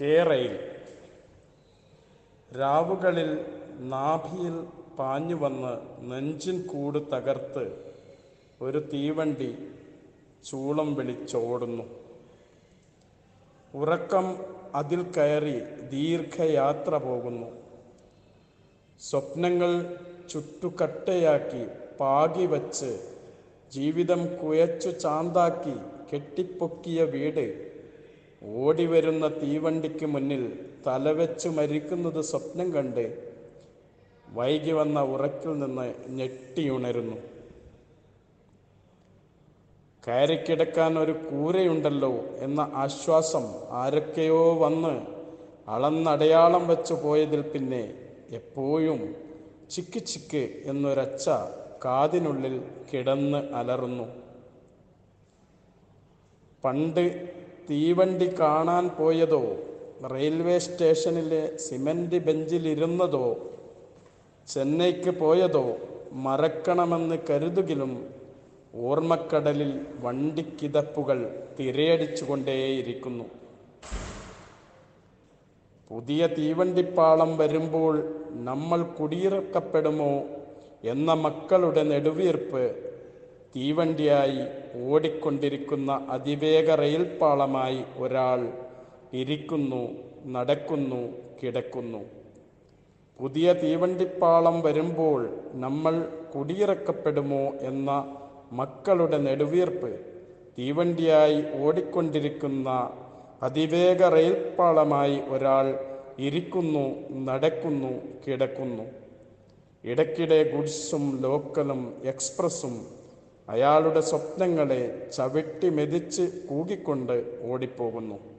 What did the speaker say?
കേരയിൽ രാവുകളിൽ നാഭിയിൽ പാഞ്ഞു വന്ന് നെഞ്ചിൻ കൂട് തകർത്ത് ഒരു തീവണ്ടി ചൂളം വിളിച്ചോടുന്നു. ഉറക്കം അതിൽ കയറി ദീർഘയാത്ര പോകുന്നു. സ്വപ്നങ്ങൾ ചുറ്റുകട്ടയാക്കി പാകി വച്ച് ജീവിതം കുയച്ചു ചാന്താക്കി കെട്ടിപ്പൊക്കിയ വീട് ഓടിവരുന്ന തീവണ്ടിക്ക് മുന്നിൽ തലവെച്ച് മരിക്കുന്നത് സ്വപ്നം കണ്ട് വൈകി വന്ന ഉറക്കിൽ നിന്ന് ഞെട്ടിയുണരുന്നു കയറിക്കിടക്കാൻ ഒരു കൂരയുണ്ടല്ലോ എന്ന ആശ്വാസം ആരൊക്കെയോ വന്ന് അളന്നടയാളം വെച്ചു പോയതിൽ പിന്നെ എപ്പോഴും ചിക്ക് ചിക്ക് എന്നൊരച്ച കാതിനുള്ളിൽ കിടന്ന് അലറുന്നു. പണ്ട് തീവണ്ടി കാണാൻ പോയതോ? റെയിൽവേ സ്റ്റേഷനിലെ സിമന്റ് ബെഞ്ചിലിരുന്നതോ? ചെന്നൈക്ക് പോയതോ? മറക്കണമെന്ന് കരുതുകിലും ഓർമ്മക്കടലിൽ വണ്ടിക്കിതപ്പുകൾ തിരയടിച്ചുകൊണ്ടേയിരിക്കുന്നു. പുതിയ തീവണ്ടിപ്പാളം വരുമ്പോൾ നമ്മൾ കുടിയിറക്കപ്പെടുമോ? എന്ന മക്കളുടെ നെടുവീർപ്പ് തീവണ്ടിയായി ഓടിക്കൊണ്ടിരിക്കുന്ന അതിവേഗ റെയിൽപാളമായി ഒരാൾ ഇരിക്കുന്നു നടക്കുന്നു കിടക്കുന്നു. പുതിയ തീവണ്ടിപ്പാളം വരുമ്പോൾ നമ്മൾ കുടിയിറക്കപ്പെടുമോ എന്ന മക്കളുടെ നെടുവീർപ്പ് തീവണ്ടിയായി ഓടിക്കൊണ്ടിരിക്കുന്ന അതിവേഗ റെയിൽപ്പാളമായി ഒരാൾ ഇരിക്കുന്നു നടക്കുന്നു കിടക്കുന്നു. ഇടയ്ക്കിടെ ഗുഡ്സും ലോക്കലും എക്സ്പ്രസ്സും അയാളുടെ സ്വപ്നങ്ങളെ ചവിട്ടി മെതിച്ച് കൂകിക്കൊണ്ട് ഓടിപ്പോകുന്നു.